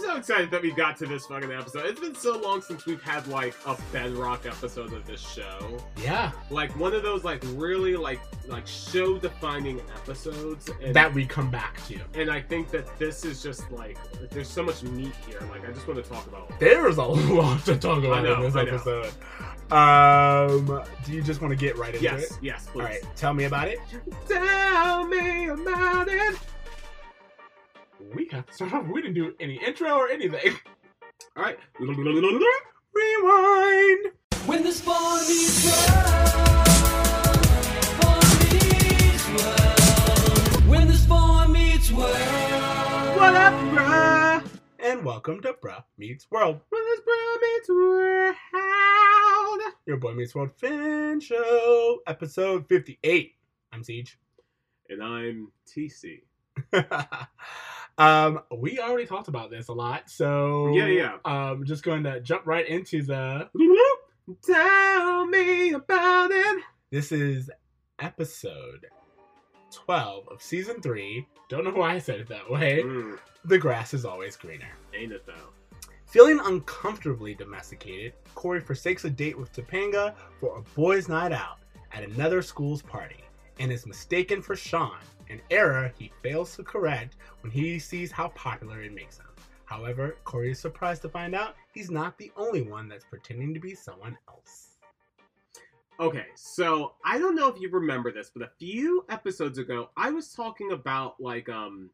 so excited that we got to this fucking episode. It's been so long since we've had like a bedrock episode of this show. Yeah, Like one of those like really like like show defining episodes. And, that we come back to. and I think that this is just like there's so much meat here. Like I just want to talk about. There's a lot to talk about know, in this episode. Um, do you just want to get right into Yes, it? yes, please. All right, tell me about it. Tell me about it. We got to start off. We didn't do any intro or anything. All right. Rewind. When the spawn meets world, spawn meets world. When the spawn meets world. What up, bruh? And welcome to Bruh Meets World. When this bro meets world. Your boy meets World Fan Show, episode 58. I'm Ceej. And I'm TC. um, we already talked about this a lot, so Yeah, yeah. Um, just going to jump right into the. Tell me about it. This is episode 12 of season three. Don't know why I said it that way. Mm, The grass is always greener. ain't it though? Feeling uncomfortably domesticated, Corey forsakes a date with Topanga for a boys' night out at another school's party and is mistaken for Sean, an error he fails to correct when he sees how popular it makes him. However, Corey is surprised to find out he's not the only one that's pretending to be someone else. Okay, so I don't know if you remember this, but a few episodes ago, I was talking about like um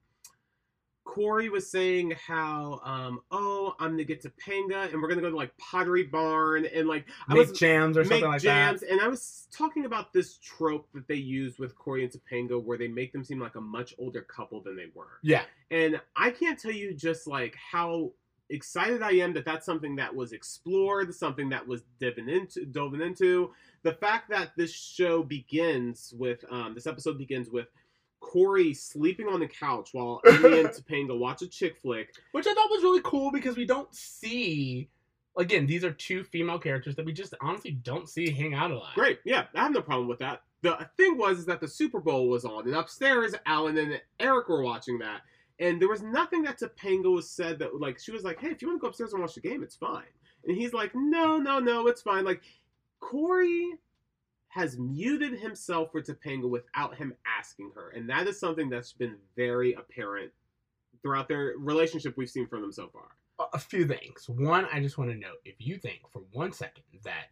Corey was saying how um oh I'm gonna get Topanga and we're gonna go to like Pottery Barn and like I Make was jams or make something like jams that. and I was talking about this trope that they use with Corey and Topanga where they make them seem like a much older couple than they were. Yeah, And I can't tell you just like how excited I am that that's something that was explored, something that was diving into, dove into. The fact that this show begins with, um, this episode begins with Corey sleeping on the couch while Amy and Topanga watch a chick flick. which I thought was really cool because we don't see. Again, these are two female characters that we just honestly don't see hang out a lot. Great, yeah, I have no problem with that. The thing was is that the Super Bowl was on, and upstairs, Alan and Eric were watching that, and there was nothing that Topanga was said that like she was like, "Hey, if you want to go upstairs and watch the game, it's fine," and he's like, "No, no, no, it's fine." Like Corey has muted himself for Topanga without him asking her, and that is something that's been very apparent throughout their relationship we've seen from them so far. a- few things. One, I just want to note if you think for one second that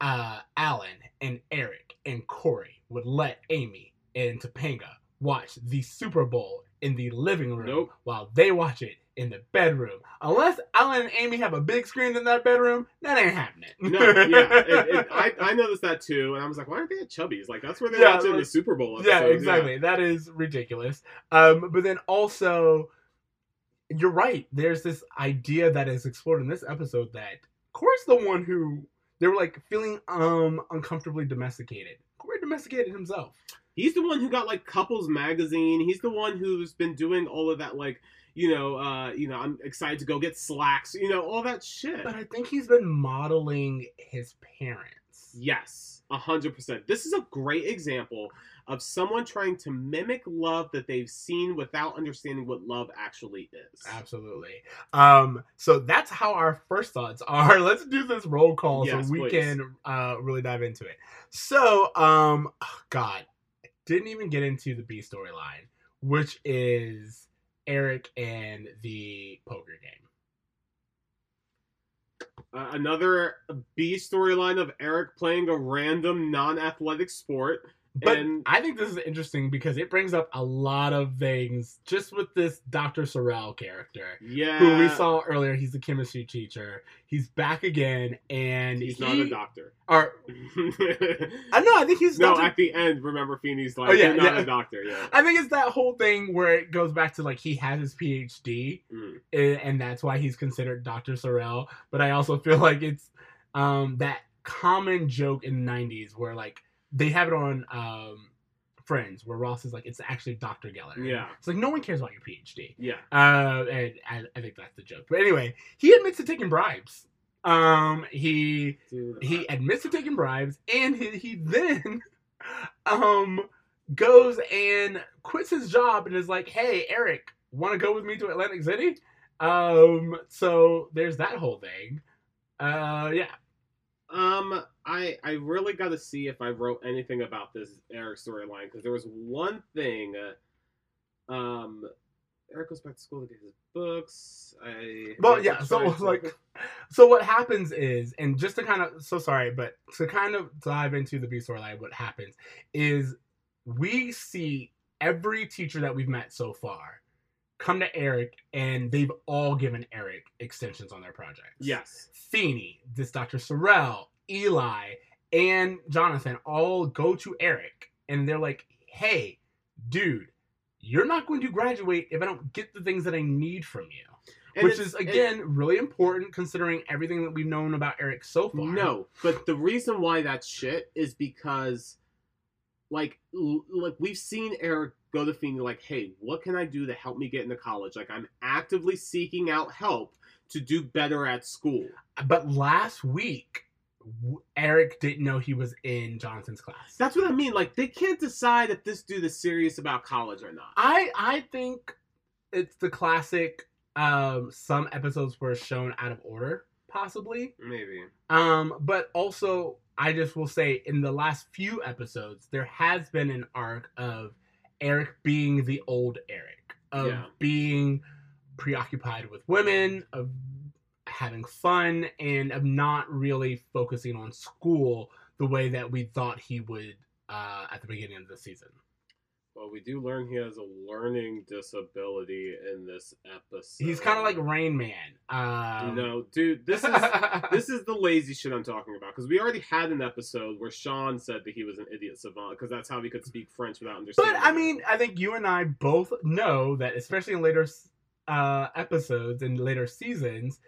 uh, Alan and Eric and Corey would let Amy and Topanga watch the Super Bowl in the living room Nope. while they watch it in the bedroom, unless Alan and Amy have a big screen in that bedroom, that ain't happening. No, yeah, it, it, I, I noticed that too, and I was like, why aren't they at Chubby's? Like that's where they're Yeah, watching the Super Bowl. yeah, episodes, exactly. That is ridiculous. Um, but then also, you're right. There's this idea that is explored in this episode that Corey's the one who they were like feeling um uncomfortably domesticated. Corey domesticated himself. He's the one who got like Couples Magazine. He's the one who's been doing all of that, like you know, uh, you know, I'm excited to go get slacks. You know, all that shit. But I think he's been modeling his parents. Yes, a hundred percent. This is a great example of someone trying to mimic love that they've seen without understanding what love actually is. Absolutely. Um, so that's how our first thoughts are. Let's do this roll call Yes, so we please. can uh, really dive into it. So, um, oh, God, I didn't even get into the B storyline, which is Eric and the poker game. Uh, another B storyline of Eric playing a random non-athletic sport. But And- I think this is interesting because it brings up a lot of things just with this Dr. Sorrell character. Yeah, Who we saw earlier, he's the chemistry teacher. He's back again, and He's he, not a doctor. Or I know, I think he's not no, Dr. at the end, remember Feeney's like, Oh, yeah, not yeah. a doctor." Yeah. I think it's that whole thing where it goes back to like he has his PhD, Mm. and, and that's why he's considered Dr. Sorrell. But I also feel like it's um, that common joke in the '90s where like they have it on um, Friends, where Ross is like, "It's actually Dr. Geller." Yeah. it's like no one cares about your PhD, Yeah. uh, and I, I think that's the joke. But anyway, he admits to taking bribes. Um, he Dude, he admits to taking bribes and he, he then um goes and quits his job and is like hey eric want to go with me to atlantic city Um, so there's that whole thing. Uh, yeah. Um, I I really got to see if I wrote anything about this Eric storyline because there was one thing. Uh, um, Eric goes back to school to get his books. I Well, yeah. So to- like, so what happens is, and just to kind of, so sorry, but to kind of dive into the B storyline, what happens is we see every teacher that we've met so far come to Eric, and they've all given Eric extensions on their projects. yes, Feeney, this Dr. Sorrell, Eli, and Jonathan all go to Eric and they're like, hey, dude, you're not going to graduate if I don't get the things that I need from you. And Which is, again, really important considering everything that we've known about Eric so far. No, but the reason why that's shit is because, like, l- like we've seen Eric go to Feeney like, "Hey, what can I do to help me get into college? Like, I'm actively seeking out help to do better at school." But last week, Eric didn't know he was in Jonathan's class. That's what I mean. Like, they can't decide if this dude is serious about college or not. I I think it's the classic. Um, some episodes were shown out of order, possibly. Maybe. Um, but also, I just will say, in the last few episodes, there has been an arc of Eric being the old Eric, of Yeah. being preoccupied with women, of having fun, and of not really focusing on school the way that we thought he would uh, at the beginning of the season. Well, we do learn he has a learning disability in this episode. He's kind of like Rain Man. Um, no, dude. This is this is the lazy shit I'm talking about because we already had an episode where Sean said that he was an idiot savant because that's how he could speak French without understanding. But I mean, I think you and I both know that, especially in later uh, episodes and later seasons,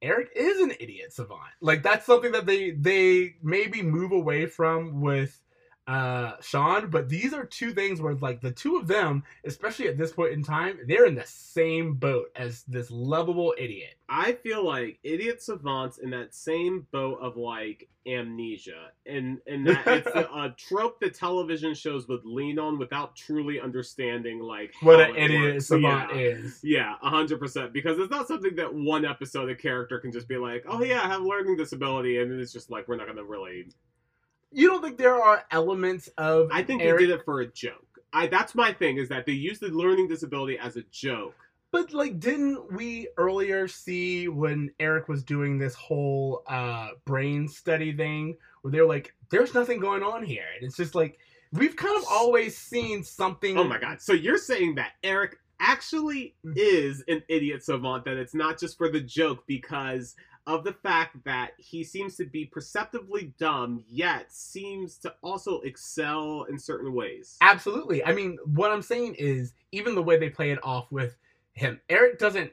Eric is an idiot savant. Like that's something that they they maybe move away from with uh Sean, but these are two things where like the two of them, especially at this point in time, they're in the same boat as this lovable idiot. I feel like idiot savants in that same boat of like amnesia, and and that it's a, a trope that television shows would lean on without truly understanding like What an idiot works. savant yeah. is. Yeah, hundred percent. Because it's not something that one episode a character can just be like, "Oh yeah, I have a learning disability," and then it's just like we're not gonna really. You don't think there are elements of I think Eric they did it for a joke. I that's my thing is that they used the learning disability as a joke. But like, didn't we earlier see when Eric was doing this whole uh brain study thing where they're like, "There's nothing going on here," and it's just like we've kind of always seen something. Oh my god! So you're saying that Eric actually Mm. is an idiot savant? That it's not just for the joke because of the fact that he seems to be perceptibly dumb, yet seems to also excel in certain ways. Absolutely. I mean, what I'm saying is, even the way they play it off with him, Eric doesn't.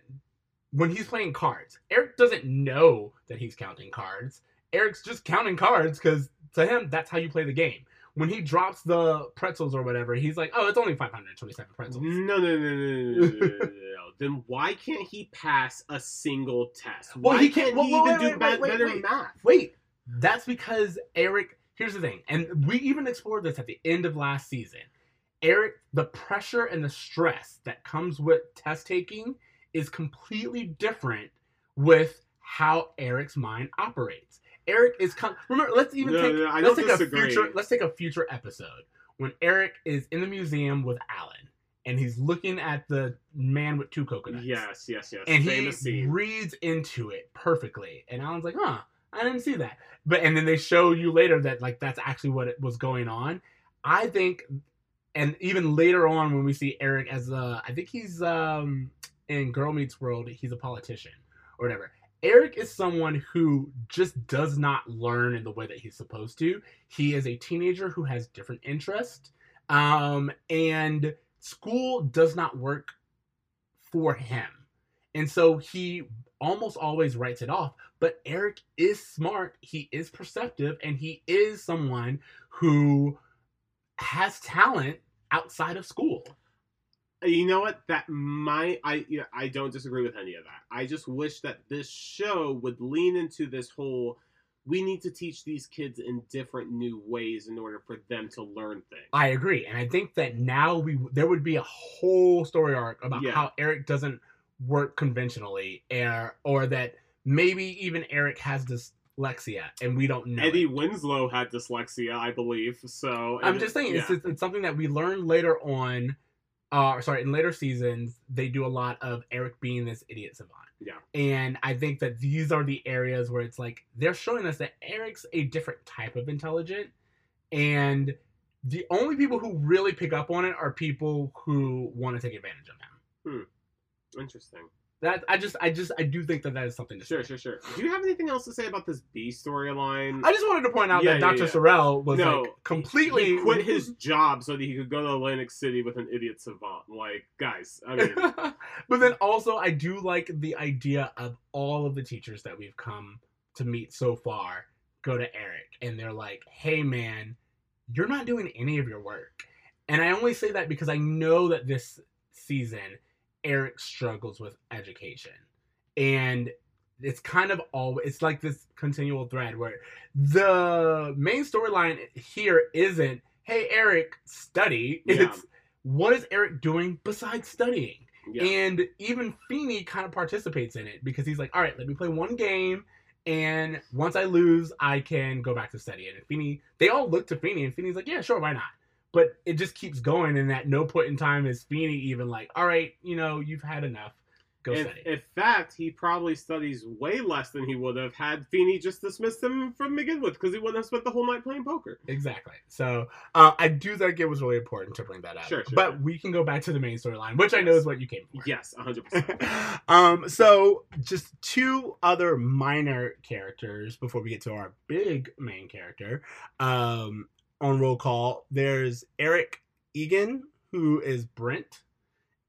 When he's playing cards, Eric doesn't know that he's counting cards. Eric's just counting cards because to him, that's how you play the game when he drops the pretzels or whatever, he's like, "Oh, it's only 527 pretzels." No, no, no, no, no, no, no, no. Then why can't he pass a single test? Well, he can't. Well, he well, even wait, do wait, wait, better wait, math? Wait, that's because Eric. Here's the thing, and we even explored this at the end of last season. Eric, the pressure and the stress that comes with test taking is completely different with how Eric's mind operates. Eric is com- remember. Let's even No, take no, let's take disagree. a future. Let's take a future episode when Eric is in the museum with Alan and he's looking at the man with two coconuts Yes, yes, yes. and he Famous scene. reads into it perfectly. And Alan's like, "Huh, I didn't see that." But and then they show you later that like that's actually what it was going on. I think, and even later on when we see Eric as a, I think he's um in Girl Meets World, he's a politician or whatever. Eric is someone who just does not learn in the way that he's supposed to. He is a teenager who has different interests, um, and school does not work for him. And so he almost always writes it off. But Eric is smart, he is perceptive, and he is someone who has talent outside of school. You know what? That my I you know, I don't disagree with any of that. I just wish that this show would lean into this whole we need to teach these kids in different new ways in order for them to learn things. I agree, and I think that now we there would be a whole story arc about Yeah. how Eric doesn't work conventionally, or or that maybe even Eric has dyslexia and we don't know. it. Eddie Winslow had dyslexia, I believe. So I'm just saying yeah. it's, it's something that we learn later on. Uh, sorry, in later seasons, they do a lot of Eric being this idiot savant. Yeah. And I think that these are the areas where it's like they're showing us that Eric's a different type of intelligent, and the only people who really pick up on it are people who want to take advantage of him. Hmm. Interesting. That I just, I just, I do think that that is something to Sure, say. sure, sure. Do you have anything else to say about this B storyline? I just wanted to point out Yeah, that yeah, Dr. yeah. Sorrell was No, like completely He quit his job so that he could go to Atlantic City with an idiot savant. Like, guys, I mean, but then also I do like the idea of all of the teachers that we've come to meet so far go to Eric and they're like, "Hey man, you're not doing any of your work." And I only say that because I know that this season Eric struggles with education. And it's kind of all it's like this continual thread where the main storyline here isn't, "Hey Eric, study." Yeah. It's what is Eric doing besides studying? yeah. And even Feeney kind of participates in it because he's like, all right, let me play one game. And once I lose, I can go back to study. And Feeney, they all look to Feeney, and Feeney's like, yeah, sure, why not? But it just keeps going. And at no point in time is Feeney even like, all right, you know, you've had enough. Go in, study. in fact, he probably studies way less than he would have had Feeney just dismissed him from begin with because he wouldn't have spent the whole night playing poker. Exactly. So uh, I do think it was really important to bring that up. Sure, sure, but we can go back to the main storyline, which I know is what you came for. Yes, 100%. um, so just two other minor characters before we get to our big main character. Um, on roll call, there's Eric Egan, who is Brent,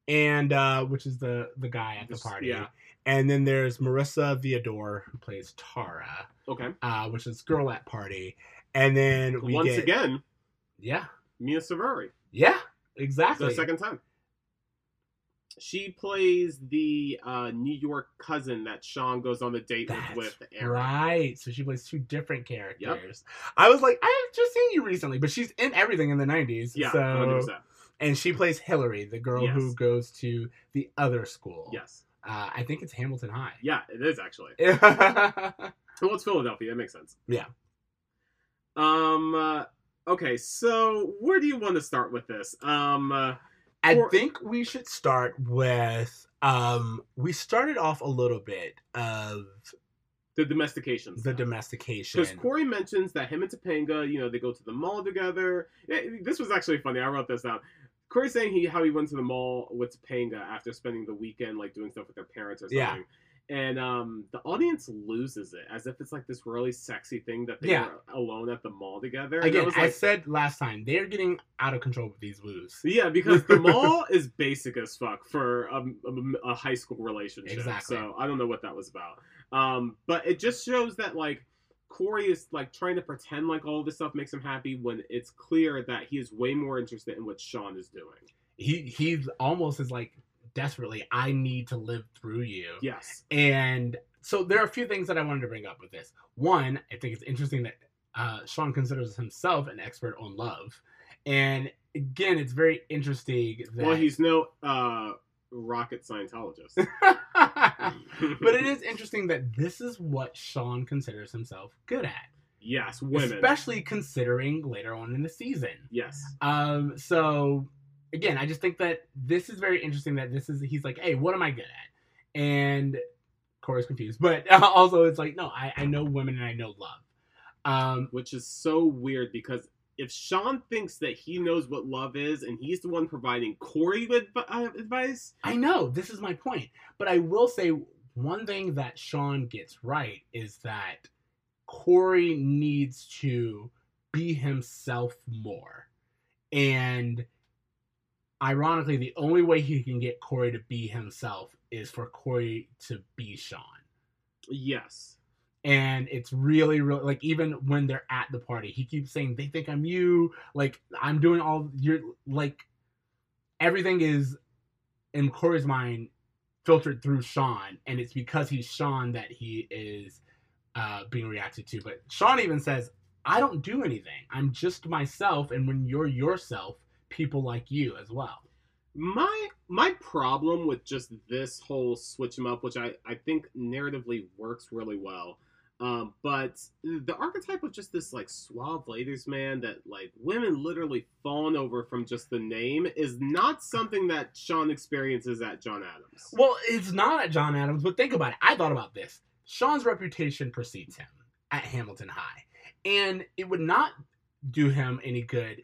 and uh, which is the the guy at the party. yeah. And then there's Marissa Viador, who plays Tara, Okay. uh, which is girl at party. And then we Once get, again, yeah, Mia Saveri. yeah, exactly. The exactly. second time. She plays the uh, New York cousin that Sean goes on the date That's with with Eric. Right. So she plays two different characters. Yep. I was like, I've just seen you recently, but she's in everything in the 90s. Yeah, So, 100%. and she plays Hillary, the girl who goes to the other school. Yes. Uh, I think it's Hamilton High. Yeah, it is actually. Well, it's Philadelphia. That makes sense. Yeah. Um. Uh, okay. So, where do you want to start with this? Um. I think we should start with um we started off a little bit of the domestication. the stuff. domestication. Because Corey mentions that him and Topanga, you know, they go to the mall together. Eh, This was actually funny. I wrote this down. Corey's saying he how he went to the mall with Topanga after spending the weekend like doing stuff with their parents or something. Yeah. And um, the audience loses it as if it's like this really sexy thing that they Yeah. were alone at the mall together. And I Again, was I said last time, they're getting out of control with these woos. Yeah, because the mall is basic as fuck for a, a, a high school relationship. Exactly. So I don't know what that was about. Um, but it just shows that like Corey is like trying to pretend like all this stuff makes him happy when it's clear that he is way more interested in what Sean is doing. He he's almost is like desperately, I need to live through you. Yes. And so there are a few things that I wanted to bring up with this. One, I think it's interesting that uh, Sean considers himself an expert on love. And again, it's very interesting that. Well, he's no uh, rocket Scientologist. but it is interesting that this is what Sean considers himself good at. yes, women. Especially considering later on in the season. Yes. Um, so again, I just think that this is very interesting that this is he's like, hey, what am I good at? And Corey's confused, but also it's like, no, I, I know women and I know love. Um, Which is so weird because if Sean thinks that he knows what love is and he's the one providing Corey with uh, advice, I know this is my point, but I will say one thing that Sean gets right is that Corey needs to be himself more, and ironically, the only way he can get Corey to be himself is for Corey to be Sean. yes. and it's really really like even when they're at the party he keeps saying they think i'm you like i'm doing all you're like everything is in corey's mind filtered through sean and it's because he's sean that he is uh being reacted to but sean even says i don't do anything i'm just myself and when you're yourself people like you as well My my problem with just this whole switch 'em up, which I I think narratively works really well, um, but the archetype of just this like suave ladies man that like women literally fawn over from just the name is not something that Sean experiences at John Adams. Well, it's not at John Adams, but think about it. I thought about this. Sean's reputation precedes him at Hamilton High, and it would not do him any good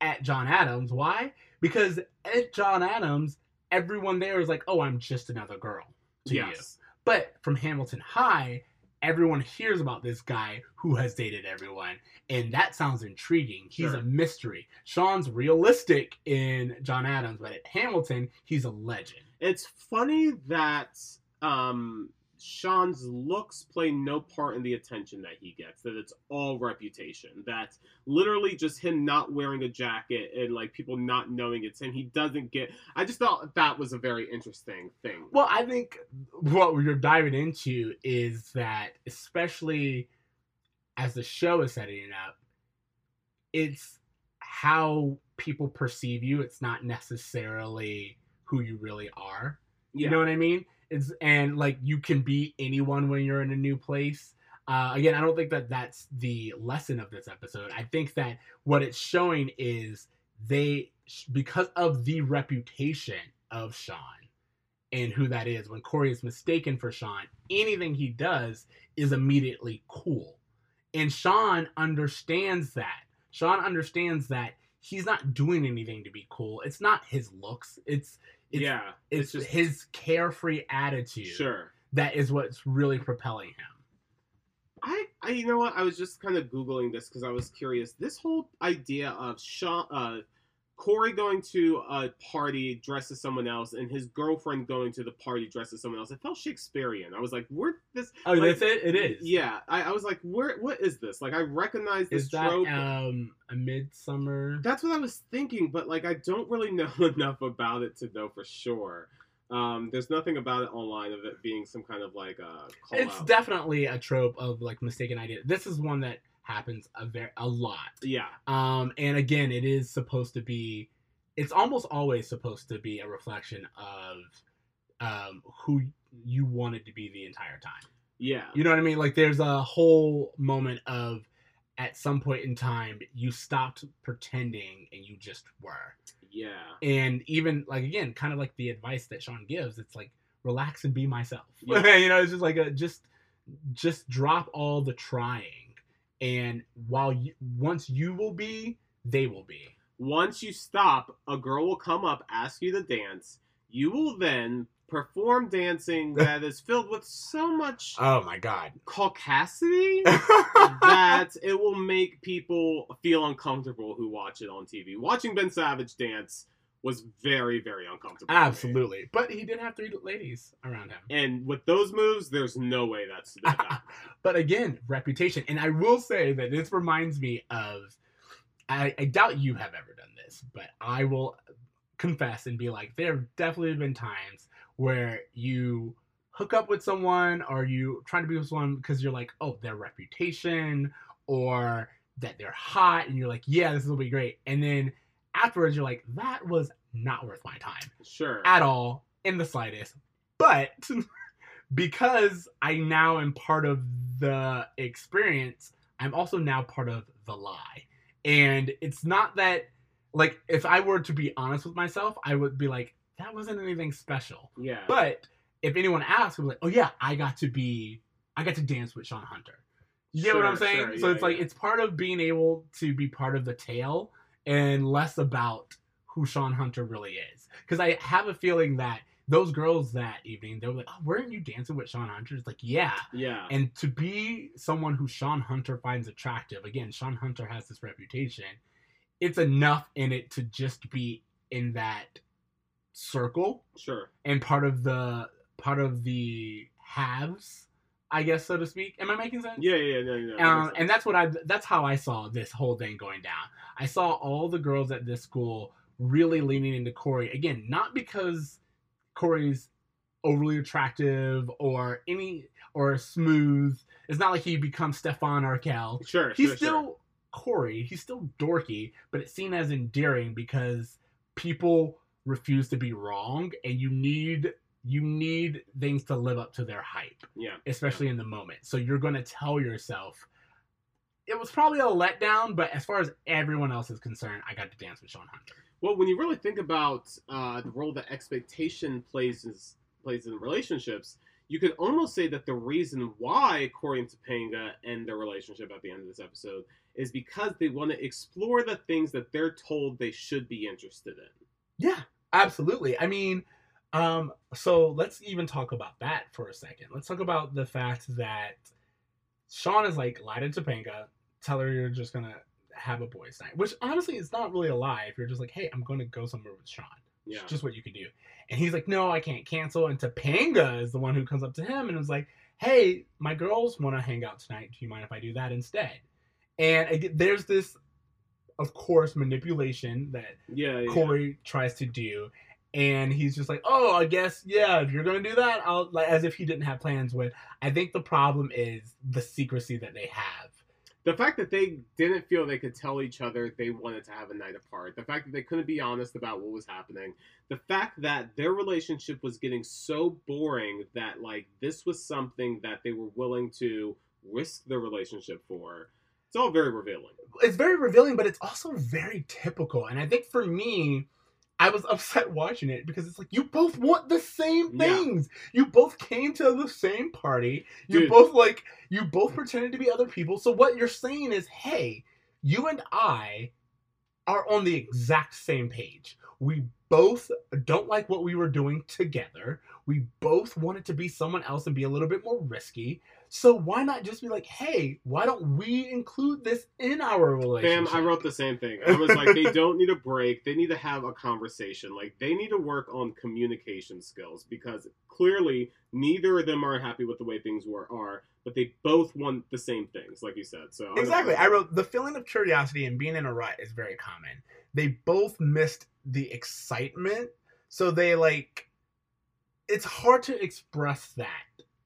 at John Adams. Why? Because at John Adams, everyone there is like, "Oh, I'm just another girl." To you. yes, But from Hamilton High, everyone hears about this guy who has dated everyone, and that sounds intriguing. He's Sure. a mystery. Sean's realistic in John Adams, but at Hamilton, he's a legend. it's funny that um, Sean's looks play no part in the attention that he gets. That it's all reputation. That literally just him not wearing a jacket and like people not knowing it's him. He doesn't get. I just thought that was a very interesting thing. Well, I think what you're diving into is that, especially as the show is setting it up, it's how people perceive you. It's not necessarily who you really are. yeah, You know what I mean? It's and like you can be anyone when you're in a new place. Uh, again, I don't think that that's the lesson of this episode. I think that what it's showing is they because of the reputation of Sean and who that is. When Corey is mistaken for Sean, anything he does is immediately cool, and Sean understands that. Sean understands that he's not doing anything to be cool. It's not his looks. It's it's, yeah. it's, it's just- his carefree attitude Sure. that is what's really propelling him. I, I, you know what? I was just kind of googling this because I was curious. This whole idea of Sean, uh, Corey going to a party dressed as someone else, and his girlfriend going to the party dressed as someone else. It felt Shakespearean. I was like, "Where this?" Oh, Like, that's it. It is. Yeah, I, I was like, "Where? What is this?" Like, I recognize this Is that trope. um a midsummer? That's what I was thinking, but like, I don't really know enough about it to know for sure. Um, there's nothing about it online of it being some kind of like a It's out. definitely a trope of like mistaken idea. This is one that happens a very a lot. yeah, Um, and again, it is supposed to be. It's almost always supposed to be a reflection of um who you wanted to be the entire time. yeah, You know what I mean? Like there's a whole moment of at some point in time you stopped pretending and you just were. yeah. And even like again, kind of like the advice that Sean gives, it's like relax and be myself. Yeah. you know, it's just like a just just drop all the trying and while you once you will be, they will be. Once you stop, a girl will come up, ask you to dance. You will then perform dancing that is filled with so much Oh my god. caucasity that it will make people feel uncomfortable who watch it on TV. Watching Ben Savage dance was very, very uncomfortable. Absolutely. But he did have three ladies around him. And with those moves, there's no way that's that, but again, reputation. And I will say that this reminds me of I, I doubt you have ever done this, but I will confess and be like, there have definitely been times where you hook up with someone or you trying to be with someone because you're like, oh, their reputation or that they're hot, and you're like, yeah, this will be great. And then afterwards, you're like, that was not worth my time sure. at all in the slightest. But because I now am part of the experience, I'm also now part of the lie. And it's not that, like, if I were to be honest with myself, I would be like, that wasn't anything special. yeah. But if anyone asks, I'm like, oh yeah, I got to be, I got to dance with Sean Hunter. You get what I'm saying? sure, so yeah, it's like yeah. it's part of being able to be part of the tale and less about who Sean Hunter really is. Because I have a feeling that those girls that evening, they were like, "Oh, weren't you dancing with Sean Hunter?" It's like, yeah. yeah. And to be someone who Sean Hunter finds attractive, again, Sean Hunter has this reputation. It's enough in it to just be in that circle sure. and part of the part of the halves, I guess, so to speak. Am I making sense? Yeah, yeah, yeah, that Um, and that's what I that's how I saw this whole thing going down. I saw all the girls at this school really leaning into Corey again, not because Corey's overly attractive or any or smooth. It's not like he becomes Stefan Urquelle. sure. He's sure, still sure. Corey. He's still dorky, but it's seen as endearing because people refuse to be wrong, and you need you need things to live up to their hype, Yeah. especially in the moment. So you're going to tell yourself. It was probably a letdown, but as far as everyone else is concerned, I got to dance with Sean Hunter. Well, when you really think about uh, the role that expectation plays is, plays in relationships, you could almost say that the reason why Corey and Topanga end their relationship at the end of this episode is because they want to explore the things that they're told they should be interested in. Yeah, absolutely. I mean, um, so let's even talk about that for a second. Let's talk about the fact that Sean is like lied to Topanga, tell her you're just gonna have a boys' night, which honestly is not really a lie. If you're just like, hey, I'm gonna go somewhere with Sean, Yeah. it's just what you can do. And he's like, no, I can't cancel. And Topanga is the one who comes up to him and is like, hey, my girls want to hang out tonight. Do you mind if I do that instead? And again, there's this, of course, manipulation that yeah, yeah. Corey tries to do, and he's just like, "Oh, I guess yeah, if you're gonna do that, I'll like as if he didn't have plans with." I think the problem is the secrecy that they have. the fact that they didn't feel they could tell each other they wanted to have a night apart, the fact that they couldn't be honest about what was happening, the fact that their relationship was getting so boring that like this was something that they were willing to risk their relationship for. It's all very revealing. It's very revealing, but it's also very typical. And I think for me, I was upset watching it because it's like you both want the same things. Yeah. You both came to the same party. You Dude. both like you both pretended to be other people. So what you're saying is, hey, you and I are on the exact same page. We both don't like what we were doing together. We both wanted to be someone else and be a little bit more risky. So why not just be like, hey, why don't we include this in our Fam, relationship? I wrote the same thing. I was like, they don't need a break. They need to have a conversation. Like, they need to work on communication skills because clearly neither of them are happy with the way things were are, but they both want the same things, like you said. So I Exactly. I wrote the feeling of curiosity and being in a rut is very common. They both missed the excitement, so they like it's hard to express that.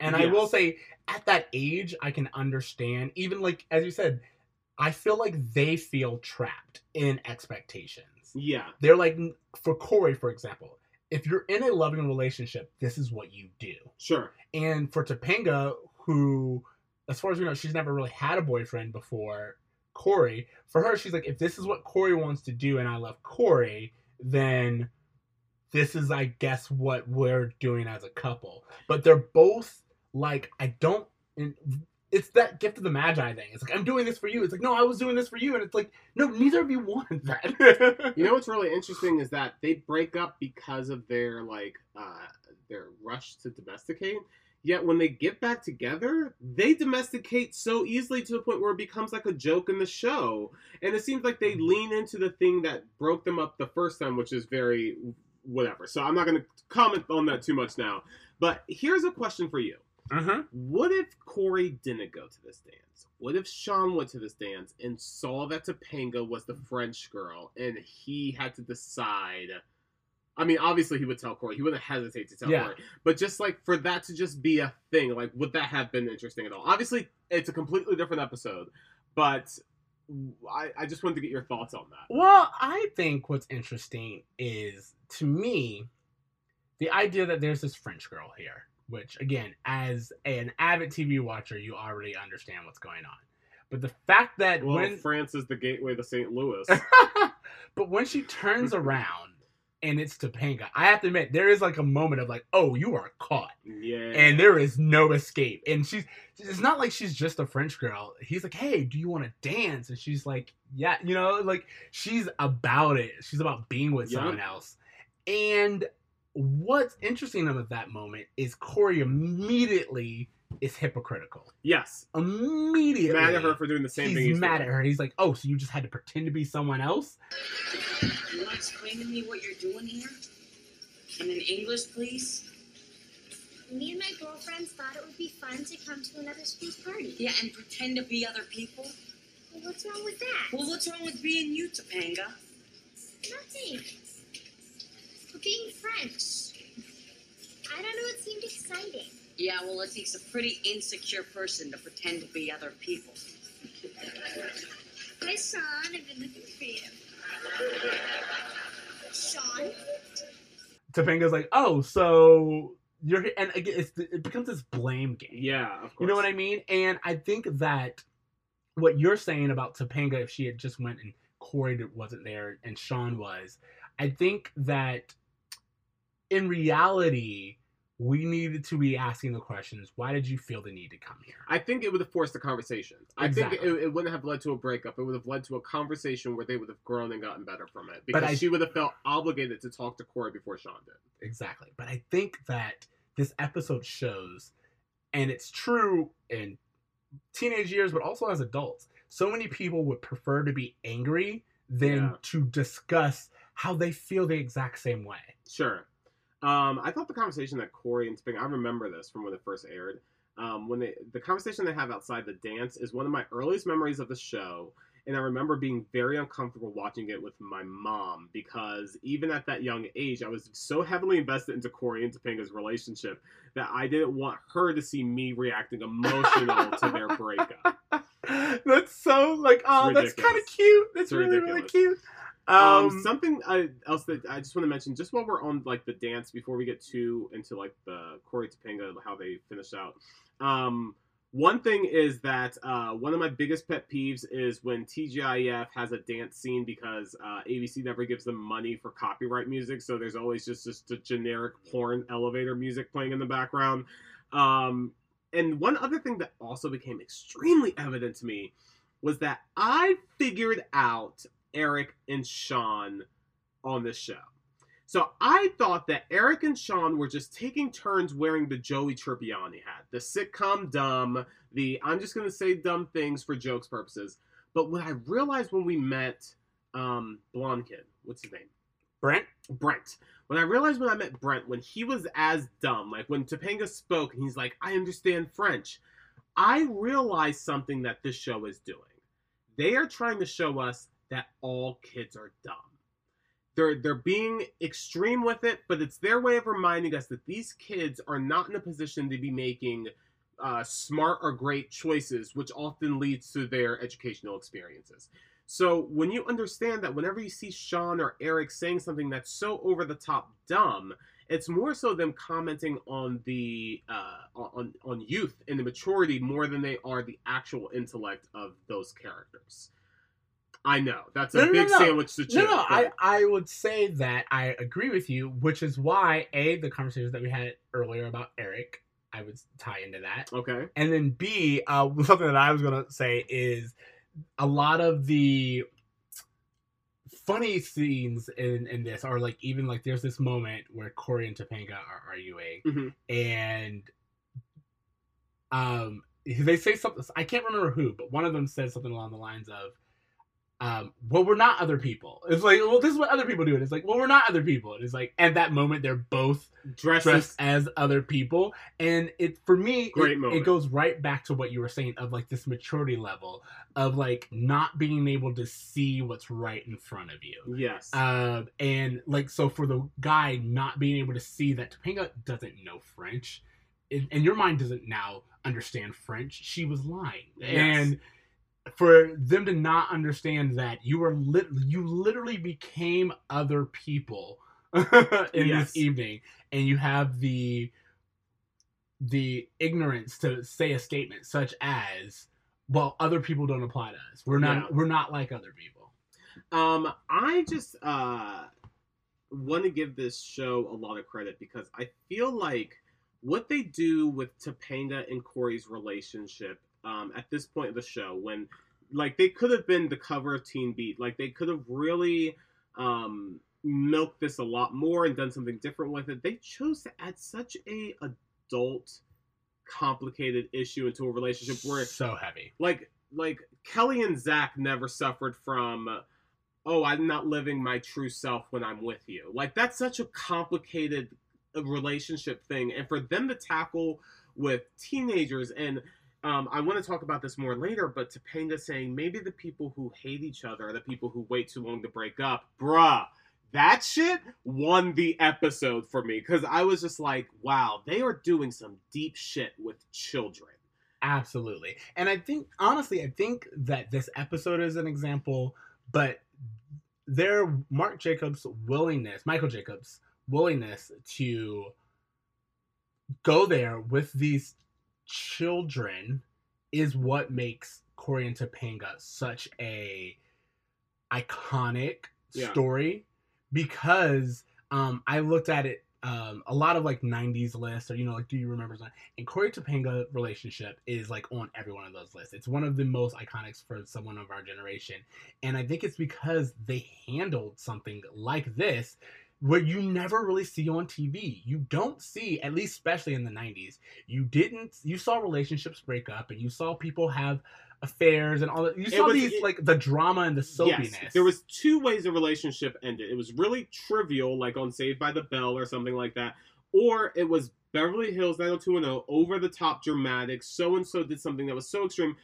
And I will say at that age I can understand even like as you said I feel like they feel trapped in expectations. Yeah, They're like for Corey for example, if you're in a loving relationship, this is what you do. sure. And for Topanga, who, as far as we know, she's never really had a boyfriend before Corey, for her, she's like, if this is what Corey wants to do and I love Corey, then this is, I guess, what we're doing as a couple. But they're both like, I don't. And it's that gift of the magi thing. It's like I'm doing this for you. It's like no, I was doing this for you, and it's like no, neither of you wanted that. You know what's really interesting is that they break up because of their like uh their rush to domesticate. Yet when they get back together, they domesticate so easily to the point where it becomes like a joke in the show. And it seems like they lean into the thing that broke them up the first time, which is very whatever. So I'm not going to comment on that too much now. But here's a question for you. Uh-huh. What if Corey didn't go to this dance? What if Sean went to this dance and saw that Topanga was the French girl and he had to decide? I mean, obviously he would tell Corey. He wouldn't hesitate to tell Yeah. Corey. But just like for that to just be a thing, like would that have been interesting at all? Obviously, it's a completely different episode, but I, I just wanted to get your thoughts on that. Well, I think what's interesting is to me the idea that there's this French girl here, which again, as an avid TV watcher, you already understand what's going on. But the fact that Well, when France is the gateway to St. Louis. but when she turns around and it's Topanga, I have to admit there is like a moment of like, oh, you are caught. yeah. and there is no escape. And she's it's not like she's just a French girl. He's like, "Hey, do you want to dance?" And she's like, "Yeah," you know, like she's about it. She's about being with Yeah. someone else. And what's interesting about that moment is Corey immediately is hypocritical. yes. Immediately Mad at her for doing the same he's thing. he's mad doing. at her. He's like, "Oh, so you just had to pretend to be someone else?" You want to explain to me what you're doing here? And in English, please? Me and my girlfriends thought it would be fun to come to another school's party. Yeah, and pretend to be other people? Well, what's wrong with that? Well, what's wrong with being you, Topanga? Nothing. We're being French. I don't know, it seemed exciting. Yeah, well, it takes a pretty insecure person to pretend to be other people. Hi, Sean. I've been looking for you. Sean? Topanga's like, oh, so you're and again, it's, it becomes this blame game. Yeah, of course. You know what I mean? And I think that what you're saying about Topanga, if she had just went and Corey wasn't there and Sean was, I think that in reality, we needed to be asking the questions why did you feel the need to come here? I think it would have forced the conversation. I think it, it wouldn't have led to a breakup. It would have led to a conversation where they would have grown and gotten better from it. Because I- she would have felt obligated to talk to Corey before Sean did. Exactly. But I think that this episode shows, and it's true in teenage years, but also as adults, so many people would prefer to be angry than Yeah. to discuss how they feel the exact same way. Sure. Um, I thought the conversation that Corey and Spring, I remember this from when it first aired. Um, when they, the conversation they have outside the dance is one of my earliest memories of the show, and I remember being very uncomfortable watching it with my mom because even at that young age, I was so heavily invested into Corey and Topanga's relationship that I didn't want her to see me reacting emotional to their breakup. that's so like oh that's kind of cute that's It's really really cute Um, um, something I, else that I just want to mention, just while we're on like the dance, before we get too into like the Corey Topanga, how they finish out. Um, one thing is that uh, one of my biggest pet peeves is when TGIF has a dance scene because uh, ABC never gives them money for copyright music, so there's always just just a generic porn elevator music playing in the background. Um, and one other thing that also became extremely evident to me was that I figured out Eric and Sean on this show. So I thought that Eric and Sean were just taking turns wearing the Joey Tribbiani hat, the sitcom dumb, the I'm just going to say dumb things for jokes purposes. But what I realized when we met um, blonde kid, what's his name? brent Brent. When I realized when I met Brent, when he was as dumb, like when Topanga spoke and he's like, I understand French, I realized something that this show is doing. They are trying to show us that all kids are dumb. They're they're being extreme with it, but it's their way of reminding us that these kids are not in a position to be making uh, smart or great choices, which often leads to their educational experiences. So when you understand that whenever you see Sean or Eric saying something that's so over the top dumb, it's more so them commenting on the uh, on on youth and the maturity more than they are the actual intellect of those characters. I know that's a No, no, big no. sandwich to chew. no no i but- i would say that i agree with you which is why a the conversations that we had earlier about eric i would tie into that okay. and then b uh something that i was gonna say is a lot of the funny scenes in in this are like even like there's this moment where corey and topanga are arguing Mhm. and um they say something i can't remember who but one of them says something along the lines of um well we're not other people it's like well this is what other people do and it's like well we're not other people and it's like at that moment they're both Dresses. dressed as other people and it for me Great it, it goes right back to what you were saying of like this maturity level of like not being able to see what's right in front of you Yes. um, and like so for the guy not being able to see that Topanga doesn't know French, and, and your mind doesn't now understand French. She was lying, Yes. and for them to not understand that you were lit, you literally became other people in Yes. this evening, and you have the the ignorance to say a statement such as, "Well, other people don't apply to us. We're not. Yeah. We're not like other people." Um, I just uh want to give this show a lot of credit because I feel like what they do with Topanga and Corey's relationship um, at this point of the show, when like they could have been the cover of Teen Beat, like they could have really um, milked this a lot more and done something different with it. They chose to add such a adult, complicated issue into a relationship where it's so heavy. like like Kelly and Zach never suffered from oh I'm not living my true self when I'm with you. Like that's such a complicated uh, relationship thing and for them to tackle with teenagers and um, I want to talk about this more later, but Topanga saying maybe the people who hate each other are the people who wait too long to break up. Bruh, that shit won the episode for me because I was just like, wow, they are doing some deep shit with children. Absolutely. And I think honestly, I think that this episode is an example, but their Mark Jacobs willingness, Michael Jacobs willingness to go there with these children is what makes Corey and Topanga such a iconic Yeah. story because um I looked at it um a lot of like 90s lists or you know like do you remember something and Corey Topanga relationship is like on every one of those lists. It's one of the most iconic for someone of our generation. And I think it's because they handled something like this where you never really see on TV. You don't see, at least especially in the 90s, you didn't you saw relationships break up and you saw people have affairs and all that. You saw was- these it- like the drama and the soapiness. Yes, there was two ways a relationship ended. It was really trivial, like on Saved by the Bell or something like that, or it was Beverly Hills 90210, over the top dramatic. So and so did something that was so extreme.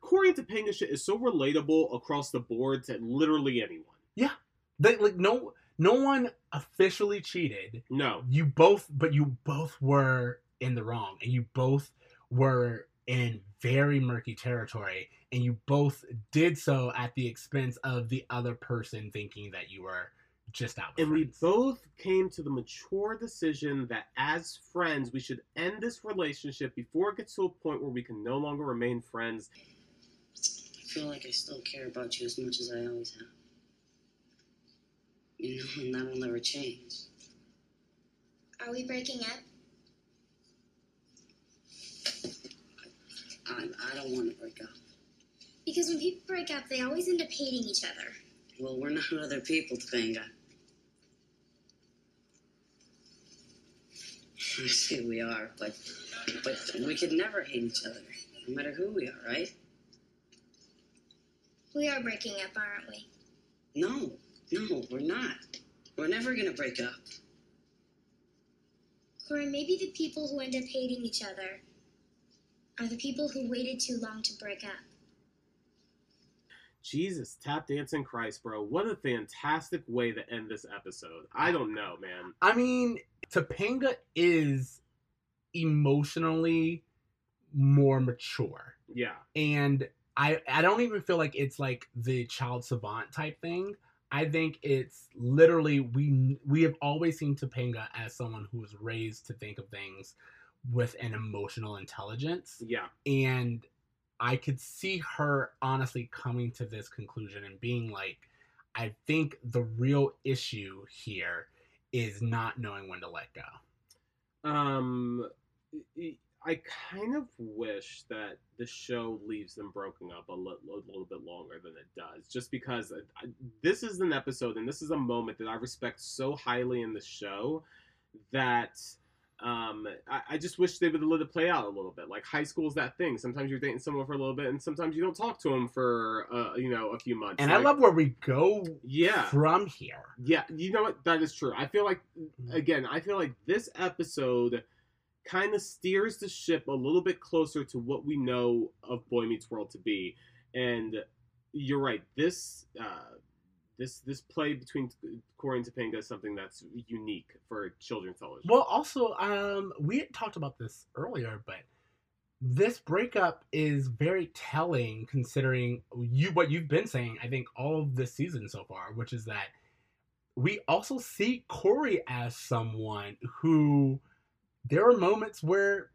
Corey and Topanga shit is so relatable across the board to literally anyone. Yeah, they, like no no one officially cheated. No, You both but you both were in the wrong and you both were in very murky territory and you both did so at the expense of the other person thinking that you were just out with and we both came to the mature decision that as friends we should end this relationship before it gets to a point where we can no longer remain friends. I feel like I still care about you as much as I always have. You know, and that will never change. Are we breaking up? I, I don't want to break up. Because when people break up, they always end up hating each other. Well, we're not other people, Topanga. I see we are, but but we could never hate each other, no matter who we are, right? We are breaking up, aren't we? No, no, we're not. We're never gonna break up. Corey, maybe the people who end up hating each other are the people who waited too long to break up. Jesus, tap dancing Christ, bro. What a fantastic way to end this episode. I don't know, man. I mean, Topanga is emotionally more mature. Yeah. and I I don't even feel like it's like the child savant type thing. I think it's literally we we have always seen Topanga as someone who was raised to think of things with an emotional intelligence, Yeah. and I could see her honestly coming to this conclusion and being like, I think the real issue here is not knowing when to let go. Um, I- kind of wish that the show leaves them broken up a, li- a little bit longer than it does, just because I, I- this is an episode and this is a moment that I respect so highly in the show that um, I, I just wish they would let it play out a little bit. Like high school's that thing. Sometimes you're dating someone for a little bit, and sometimes you don't talk to them for uh, you know a few months. And I love where we go yeah. from here. Yeah, you know what? That is true. I feel like, again, I feel like this episode kind of steers the ship a little bit closer to what we know of Boy Meets World to be. And you're right. This uh, this this play between Corey and Topanga is something that's unique for children's television. Well, also, um, we talked about this earlier, but this breakup is very telling considering you what you've been saying. I think all of this season so far, which is that we also see Corey as someone who there are moments where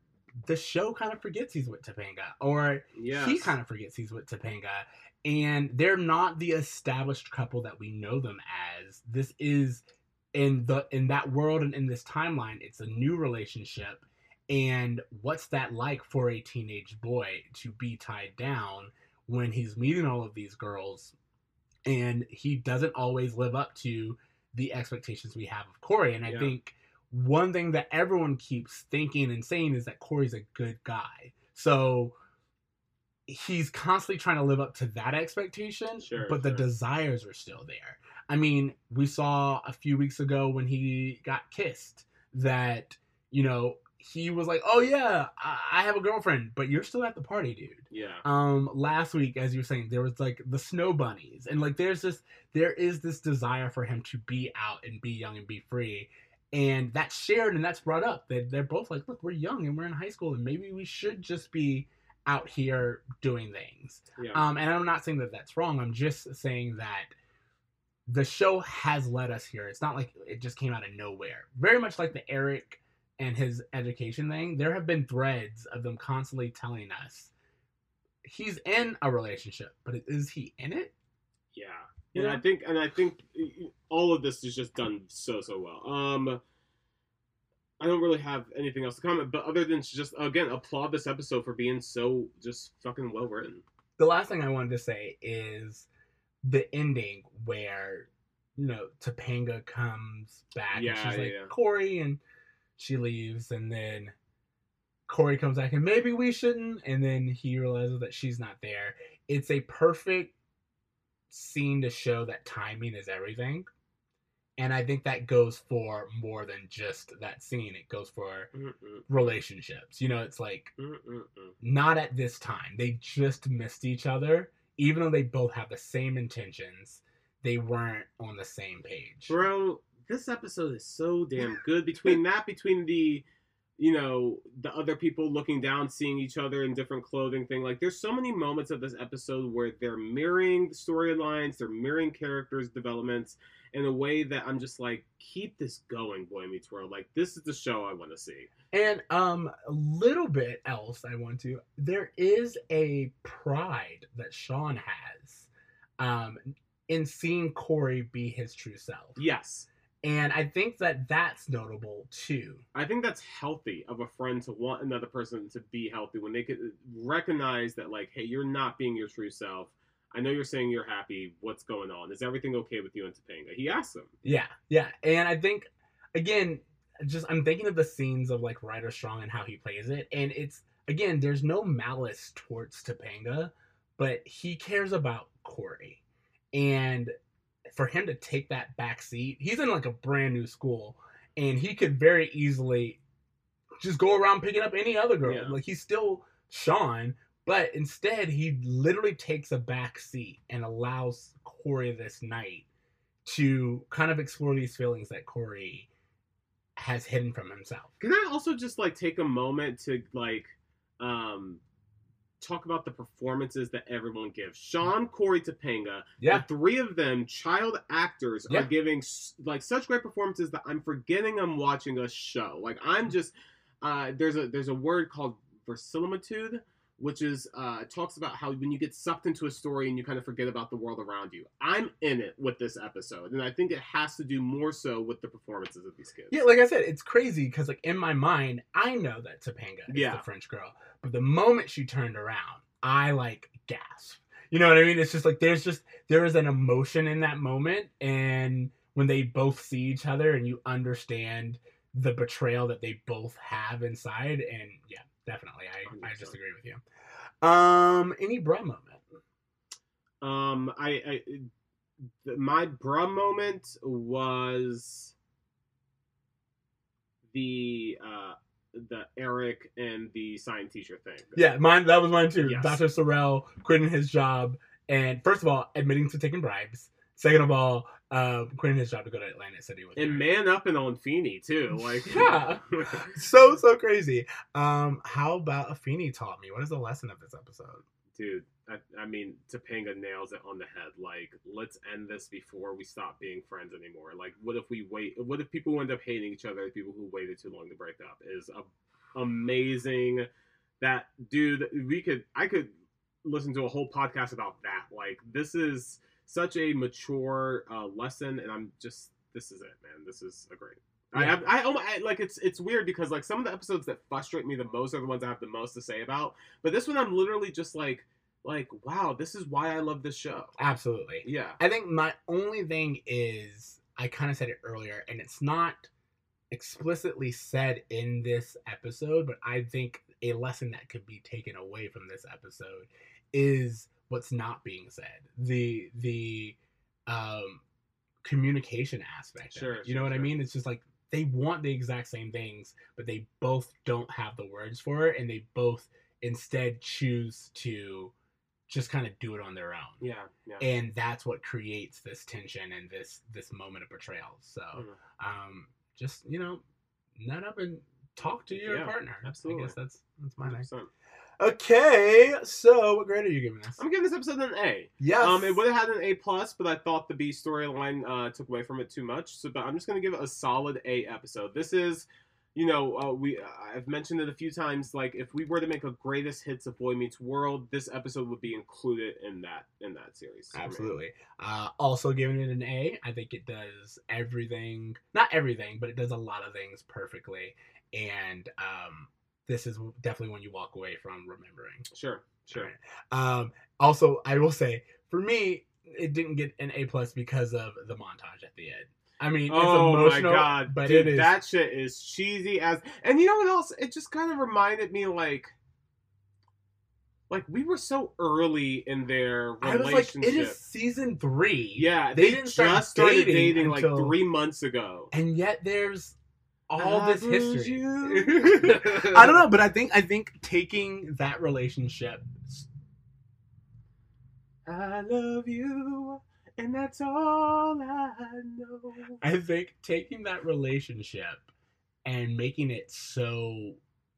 the show kind of forgets he's with Topanga, or yeah, he kind of forgets he's with Topanga, and they're not the established couple that we know them as. This is in the in that world and in this timeline, it's a new relationship. And what's that like for a teenage boy to be tied down when he's meeting all of these girls and he doesn't always live up to the expectations we have of Corey? And I Yeah. think one thing that everyone keeps thinking and saying is that Corey's a good guy. So he's constantly trying to live up to that expectation, Sure, but the desires are still there. I mean, we saw a few weeks ago when he got kissed that, you know, he was like, "Oh yeah, I, I have a girlfriend, but you're still at the party, dude." yeah, um last week as you were saying there was like the snow bunnies and like there's this there is this desire for him to be out and be young and be free and that's shared and that's brought up that they're both like look we're young and we're in high school and maybe we should just be out here doing things yeah. um and i'm not saying that that's wrong i'm just saying that the show has led us here. It's not like it just came out of nowhere. Very much like the Eric and his education thing, there have been threads of them constantly telling us he's in a relationship, but is he in it? Yeah. And Yeah. I think and I think all of this is just done so so well. Um I don't really have anything else to comment, but other than to just again applaud this episode for being so just fucking well written. The last thing I wanted to say is the ending where you know Topanga comes back Yeah, and she's like yeah. Corey and she leaves and then Corey comes back and maybe we shouldn't and then he realizes that she's not there. It's a perfect scene to show that timing is everything. And I think that goes for more than just that scene. It goes for Mm-mm, relationships. You know, it's like mm-mm-mm. not at this time. They just missed each other, even though they both have the same intentions. They weren't on the same page. Bro, this episode is so damn good. Between that, between the, you know, the other people looking down, seeing each other in different clothing thing. Like, there's so many moments of this episode where they're mirroring the storylines, they're mirroring characters' developments in a way that I'm just like, keep this going, Boy Meets World. Like, this is the show I want to see. And um, a little bit else I want to. There is a pride that Sean has, um, in seeing Corey be his true self, Yes. And I think that that's notable too. I think that's healthy of a friend to want another person to be healthy when they could uh, recognize that, like, hey, you're not being your true self. I know you're saying you're happy. What's going on? Is everything okay with you and Topanga? He asks him. Yeah, yeah, and I think again, just I'm thinking of the scenes of like Ryder Strong and how he plays it, and it's again, there's no malice towards Topanga, but he cares about Corey, and for him to take that back seat, he's in like a brand new school, and he could very easily just go around picking up any other girl. Yeah. Like he's still Sean, but instead he literally takes a back seat and allows Corey this night to kind of explore these feelings that Corey has hidden from himself. Can I also just like take a moment to like um talk about the performances that everyone gives? Sean, Corey, Topanga, Yeah. the three of them, child actors, Yeah. are giving like such great performances that I'm forgetting I'm watching a show. Like I'm just uh, there's a there's a word called verisimilitude, which is uh, talks about how when you get sucked into a story and you kind of forget about the world around you. I'm in it with this episode, and I think it has to do more so with the performances of these kids. Yeah, like I said, it's crazy because like in my mind, I know that Topanga is Yeah. the French girl, but the moment she turned around, I like gasp. You know what I mean? It's just like there's just there is an emotion in that moment, and when they both see each other and you understand the betrayal that they both have inside, and yeah, definitely, I I just 100%. agree with you. Um, any bruh moment? Um, I, I th- my bruh moment was the uh the Eric and the science teacher thing. Yeah, mine. That was mine too. Yes. Dr. Sorrell quitting his job, and first of all, admitting to taking bribes. Second of all, uh, quitting his job to go to Atlantic City with and man up and on Feeny too. Like Yeah. so so crazy. Um, how about Afeni taught me? What is the lesson of this episode? dude. I, I mean, Topanga nails it on the head. Like, let's end this before we stop being friends anymore. Like, what if we wait? What if people end up hating each other? People who waited too long to break up is a, amazing. That dude, we could, I could listen to a whole podcast about that. Like, this is such a mature uh, lesson, and I'm just, this is it, man. This is a great. Yeah. I, I, I, I like it's it's weird because like some of the episodes that frustrate me the most are the ones I have the most to say about. But this one, I'm literally just like, like, wow, this is why I love this show. Absolutely. Yeah, I think my only thing is I kind of said it earlier, and it's not explicitly said in this episode, but I think a lesson that could be taken away from this episode is what's not being said. The the um communication aspect. Sure. You sure, know what I mean? It's just like they want the exact same things, but they both don't have the words for it, and they both instead choose to just kind of do it on their own yeah, yeah. and that's what creates this tension and this this moment of betrayal so Mhm. um just you know nut up and talk to your Yeah, partner absolutely. i guess that's that's my thing 100%. Okay, so what grade are you giving this? I'm giving this episode an A. Yes. Um, it would have had an A plus, but I thought the B storyline uh, took away from it too much. So, but I'm just gonna give it a solid A episode. This is, you know, uh, we I've mentioned it a few times. Like, if we were to make a greatest hits of Boy Meets World, this episode would be included in that in that series. Absolutely. Uh, also giving it an A. I think it does everything, not everything, but it does a lot of things perfectly. And um, this is definitely one you walk away from remembering. Sure, sure. Um, also, I will say, for me, it didn't get an A plus because of the montage at the end. I mean, it's Oh my god, but dude, it is. that shit is cheesy as. And you know what else? It just kind of reminded me like, like we were so early in their I was relationship. like, it is season three. yeah, they they, didn't just start started dating dating, like three months ago. and yet there's all I this lose history. you. I don't know, but I think I think taking that relationship, I love you, and that's all I know. I think taking that relationship and making it so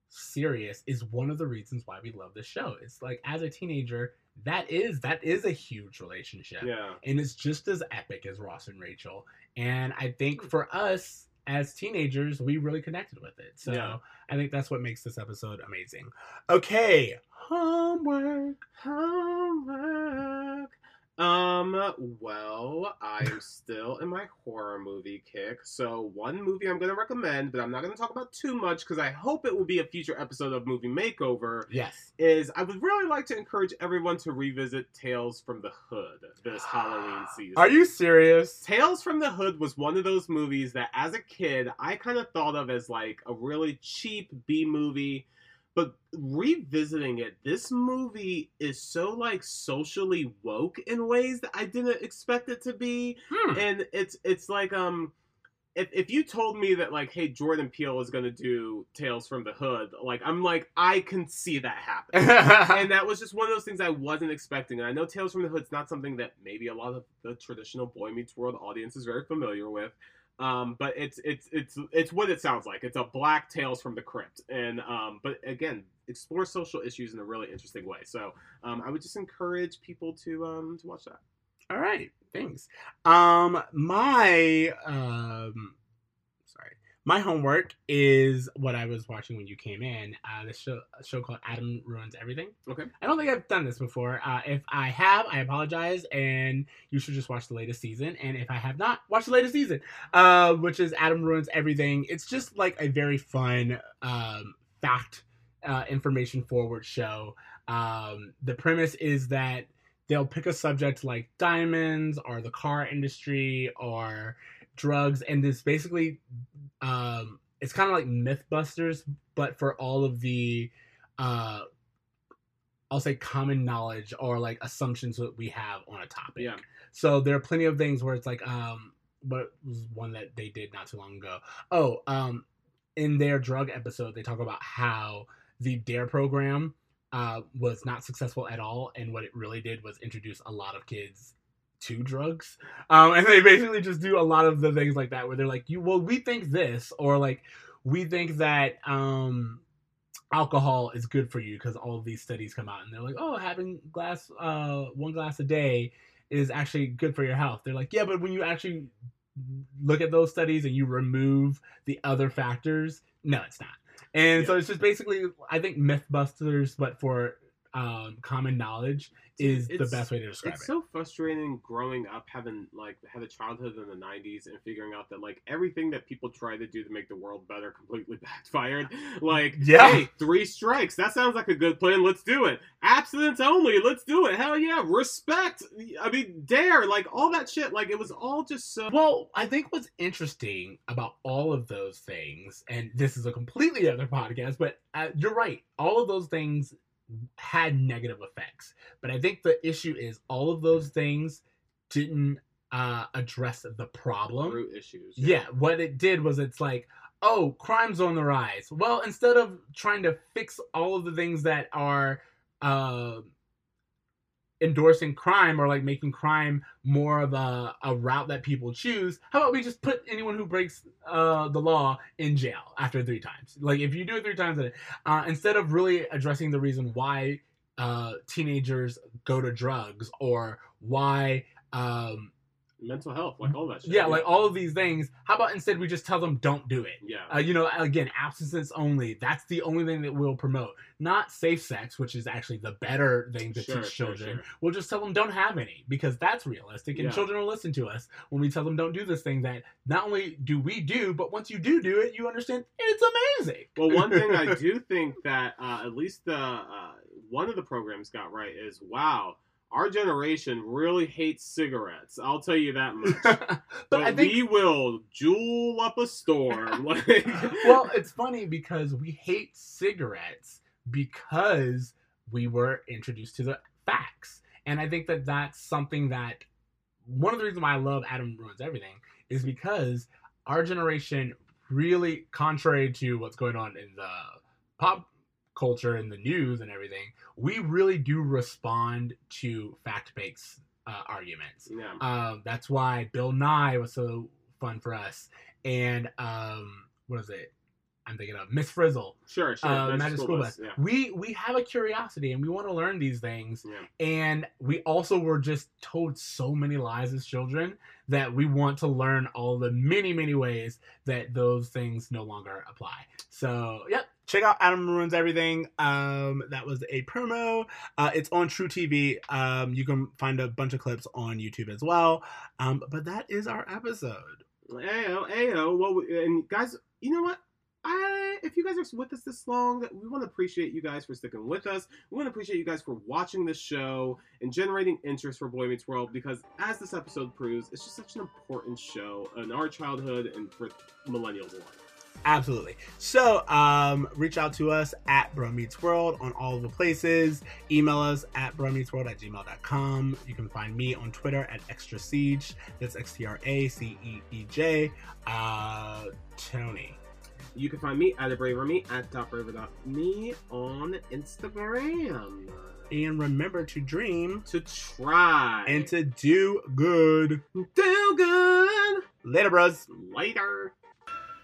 serious is one of the reasons why we love this show. It's like as a teenager, that is that is a huge relationship. Yeah, and it's just as epic as Ross and Rachel. And I think hmm. for us as teenagers, we really connected with it. So Yeah. I think that's what makes this episode amazing. Okay, homework. homework. Um, well, I am still in my horror movie kick. So, one movie I'm going to recommend, but I'm not going to talk about too much because I hope it will be a future episode of Movie Makeover. Yes. Is I would really like to encourage everyone to revisit Tales from the Hood this Halloween season. Are you serious? Tales from the Hood was one of those movies that, as a kid, I kind of thought of as like a really cheap B movie. But revisiting it, this movie is so like socially woke in ways that I didn't expect it to be. Hmm. And it's it's like um if, if you told me that like hey Jordan Peele is gonna do Tales from the Hood, like I'm like I can see that happen and that was just one of those things I wasn't expecting. And I know Tales from the Hood's not something that maybe a lot of the traditional Boy Meets World audience is very familiar with. Um, but it's it's it's it's what it sounds like. It's a black Tales from the Crypt, and um, but again, explore social issues in a really interesting way. So um, I would just encourage people to um to watch that. All right, thanks. Um, my um, my homework is what I was watching when you came in. Uh, this show, a show called Adam Ruins Everything. Okay. I don't think I've done this before. Uh, if I have, I apologize, and you should just watch the latest season. And if I have not, watch the latest season, uh, which is Adam Ruins Everything. It's just like a very fun um, fact, uh, information forward show. Um, the premise is that they'll pick a subject like diamonds or the car industry or drugs and it's basically um it's kind of like mythbusters but for all of the uh i'll say common knowledge or like assumptions that we have on a topic Yeah. so there are plenty of things where it's like um what was one that they did not too long ago oh um in their drug episode they talk about how the DARE program uh, was not successful at all, and what it really did was introduce a lot of kids to drugs. Um, and they basically just do a lot of the things like that, where they're like, "You, well, we think this," or like, "We think that um, alcohol is good for you," because all of these studies come out, and they're like, "Oh, having glass, uh, one glass a day is actually good for your health." They're like, "Yeah, but when you actually look at those studies and you remove the other factors, no, it's not." And so it's just basically, I think MythBusters, but for um, common knowledge, is the best way to describe it's it. so frustrating growing up having like had a childhood in the 90s and figuring out that like everything that people try to do to make the world better completely backfired. Like Yeah. hey three strikes. That sounds like a good plan. Let's do it. Abstinence only. Let's do it. Hell yeah. Respect. I mean DARE. Like all that shit. Like it was all just so Well, I think what's interesting about all of those things, and this is a completely other podcast, but uh, you're right. All of those things had negative effects. But I think the issue is all of those things didn't uh, address the problem. root issues Yeah, what it did was it's like, oh, crime's on the rise. Well, instead of trying to fix all of the things that are uh, endorsing crime or like making crime more of a, a route that people choose how about we just put anyone who breaks uh, the law in jail after three times? Like if you do it three times uh, instead of really addressing the reason why uh, teenagers go to drugs or why um, Mental health, like all that shit. yeah like all of these things how about instead we just tell them don't do it Yeah. uh, you know, again, abstinence only. That's the only thing that we'll promote. Not safe sex, which is actually the better thing to Sure, teach sure, children. sure. We'll just tell them don't have any because that's realistic, and Yeah. children will listen to us when we tell them don't do this thing that not only do we do, but once you do do it, you understand it's amazing. Well, one thing I do think that uh, at least the uh, one of the programs got right is wow, our generation really hates cigarettes. I'll tell you that much. but, but think we will Juul up a storm. Like, well, it's funny because we hate cigarettes because we were introduced to the facts. And I think that that's something that one of the reasons why I love Adam Ruins Everything is because our generation really, contrary to what's going on in the pop culture and the news and everything, we really do respond to fact based uh, arguments. yeah. Um, that's why Bill Nye was so fun for us. And um, what is it? I'm thinking of Miss Frizzle, Sure, sure. uh, Magic Magic School School Bus, Bus. Yeah. We we have a curiosity and we want to learn these things. Yeah. And we also were just told so many lies as children that we want to learn all the many many ways that those things no longer apply. So yep, check out Adam Ruins Everything. Um, that was a promo. Uh, it's on truTV. Um, you can find a bunch of clips on YouTube as well. Um, but that is our episode. Ayo, ayo. Well, and guys, you know what? I, if you guys are with us this long, we want to appreciate you guys for sticking with us. We want to appreciate you guys for watching this show and generating interest for Boy Meets World because, as this episode proves, it's just such an important show in our childhood and for millennials alike. Absolutely. So, um, reach out to us at Bruh Meets World on all the places. Email us at bruhmeetsworld at gmail.com. You can find me on Twitter at Extra Ceej. That's X T R A C E E J. Uh, Tony. You can find me at a braver me at topbraver.me on Instagram. And remember to dream To try and to do good. do good Later, bros. later.